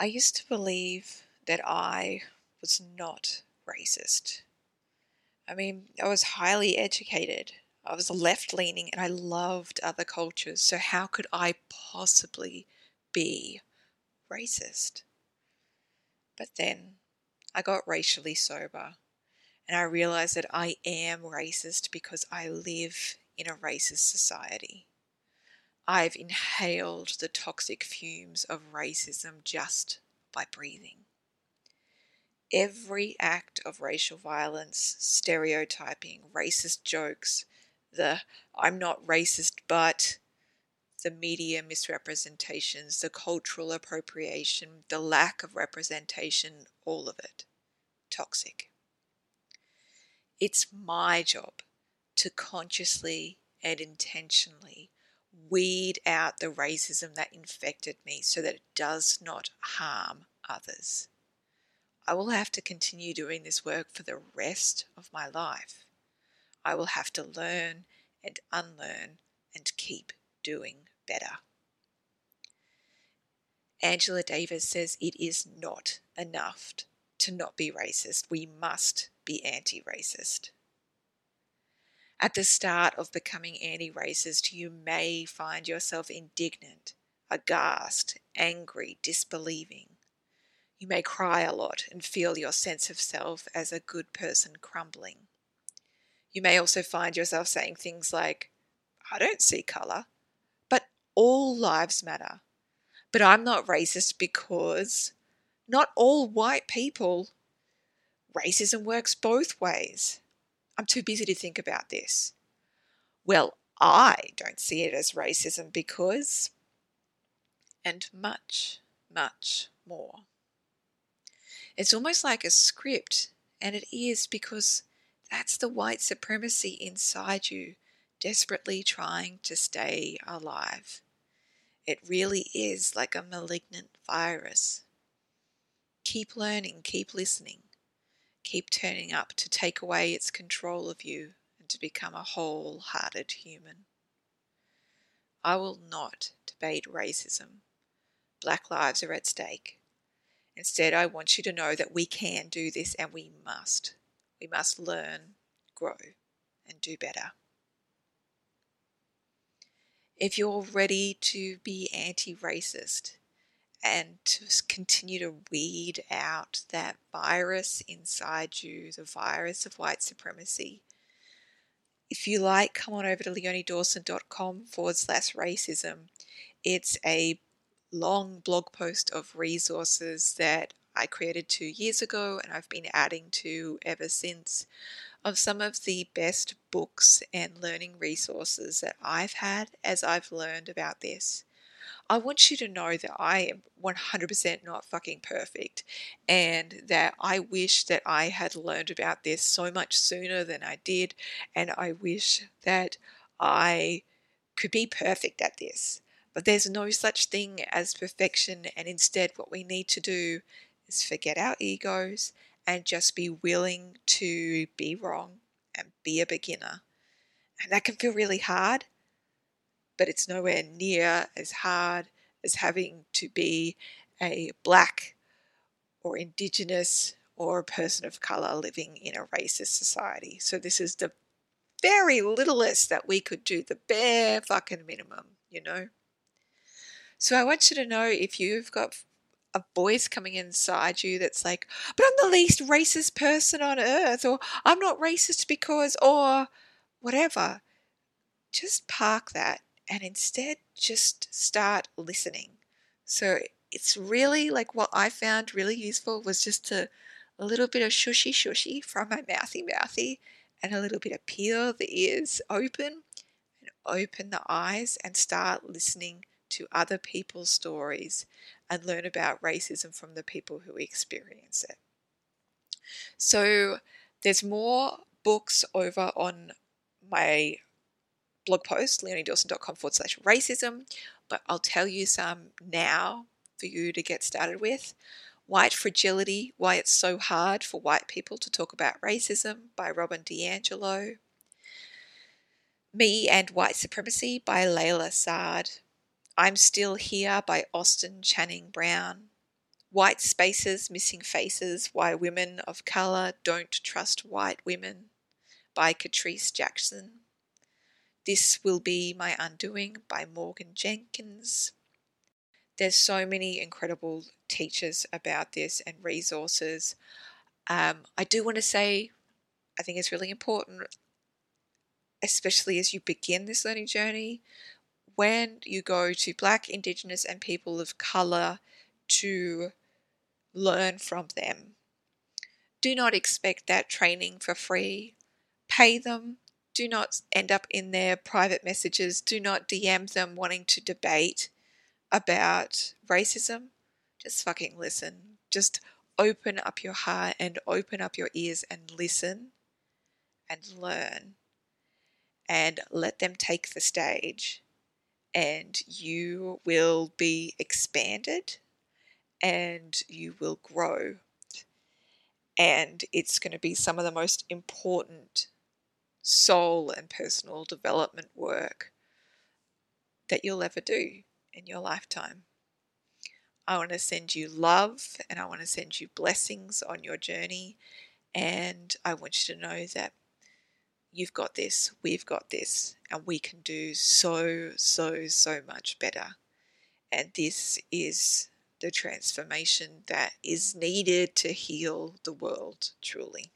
I used to believe that I was not racist. I mean, I was highly educated. I was left leaning and I loved other cultures. So, how could I possibly be racist? But then I got racially sober and I realized that I am racist because I live in a racist society. I've inhaled the toxic fumes of racism just by breathing. Every act of racial violence, stereotyping, racist jokes, the I'm not racist but, the media misrepresentations, the cultural appropriation, the lack of representation, all of it toxic. It's my job to consciously and intentionally weed out the racism that infected me so that it does not harm others. I will have to continue doing this work for the rest of my life. I will have to learn and unlearn and keep doing better. Angela Davis says it is not enough to not be racist. We must be anti racist. At the start of becoming anti racist, you may find yourself indignant, aghast, angry, disbelieving. You may cry a lot and feel your sense of self as a good person crumbling. You may also find yourself saying things like, I don't see colour, but all lives matter. But I'm not racist because not all white people. Racism works both ways. I'm too busy to think about this. Well, I don't see it as racism because. And much, much more. It's almost like a script, and it is because that's the white supremacy inside you desperately trying to stay alive. It really is like a malignant virus. Keep learning, keep listening. Keep turning up to take away its control of you and to become a whole-hearted human. I will not debate racism. Black lives are at stake. Instead, I want you to know that we can do this and we must. We must learn, grow, and do better. If you're ready to be anti racist, and to continue to weed out that virus inside you, the virus of white supremacy. If you like, come on over to leoniedawson.com forward slash racism. It's a long blog post of resources that I created two years ago and I've been adding to ever since of some of the best books and learning resources that I've had as I've learned about this. I want you to know that I am 100% not fucking perfect and that I wish that I had learned about this so much sooner than I did. And I wish that I could be perfect at this. But there's no such thing as perfection. And instead, what we need to do is forget our egos and just be willing to be wrong and be a beginner. And that can feel really hard but it's nowhere near as hard as having to be a black or indigenous or a person of color living in a racist society. So this is the very littlest that we could do, the bare fucking minimum, you know? So I want you to know if you've got a voice coming inside you that's like, but I'm the least racist person on earth, or I'm not racist because, or whatever, just park that and instead just start listening. So it's really like what I found really useful was just a little bit of shushy shushy from my mouthy mouthy and a little bit of peel the ears open and open the eyes and start listening to other people's stories and learn about racism from the people who experience it. So there's more books over on my blog post, leoniedawson.com forward slash racism, but I'll tell you some now for you to get started with. White Fragility Why It's So Hard for White People to Talk About Racism by Robin DiAngelo. Me and White Supremacy by Layla Saad. I'm Still Here by Austin Channing Brown. White Spaces, Missing Faces Why Women of Colour Don't Trust White Women by Catrice Jackson. This Will Be My Undoing by Morgan Jerkins. There's so many incredible teachers about this and resources. Um, I do want to say, I think it's really important, especially as you begin this learning journey, when you go to Black, Indigenous, and people of colour to learn from them. Do not expect that training for free. Pay them. Do not end up in their private messages. Do not DM them wanting to debate about racism. Just fucking listen. Just open up your heart and open up your ears and listen and learn and let them take the stage and you will be expanded and you will grow. And it's going to be some of the most important soul and personal development work that you'll ever do in your lifetime. I want to send you love and I want to send you blessings on your journey. And I want you to know that you've got this, we've got this, and we can do so, so, so much better. And this is the transformation that is needed to heal the world truly.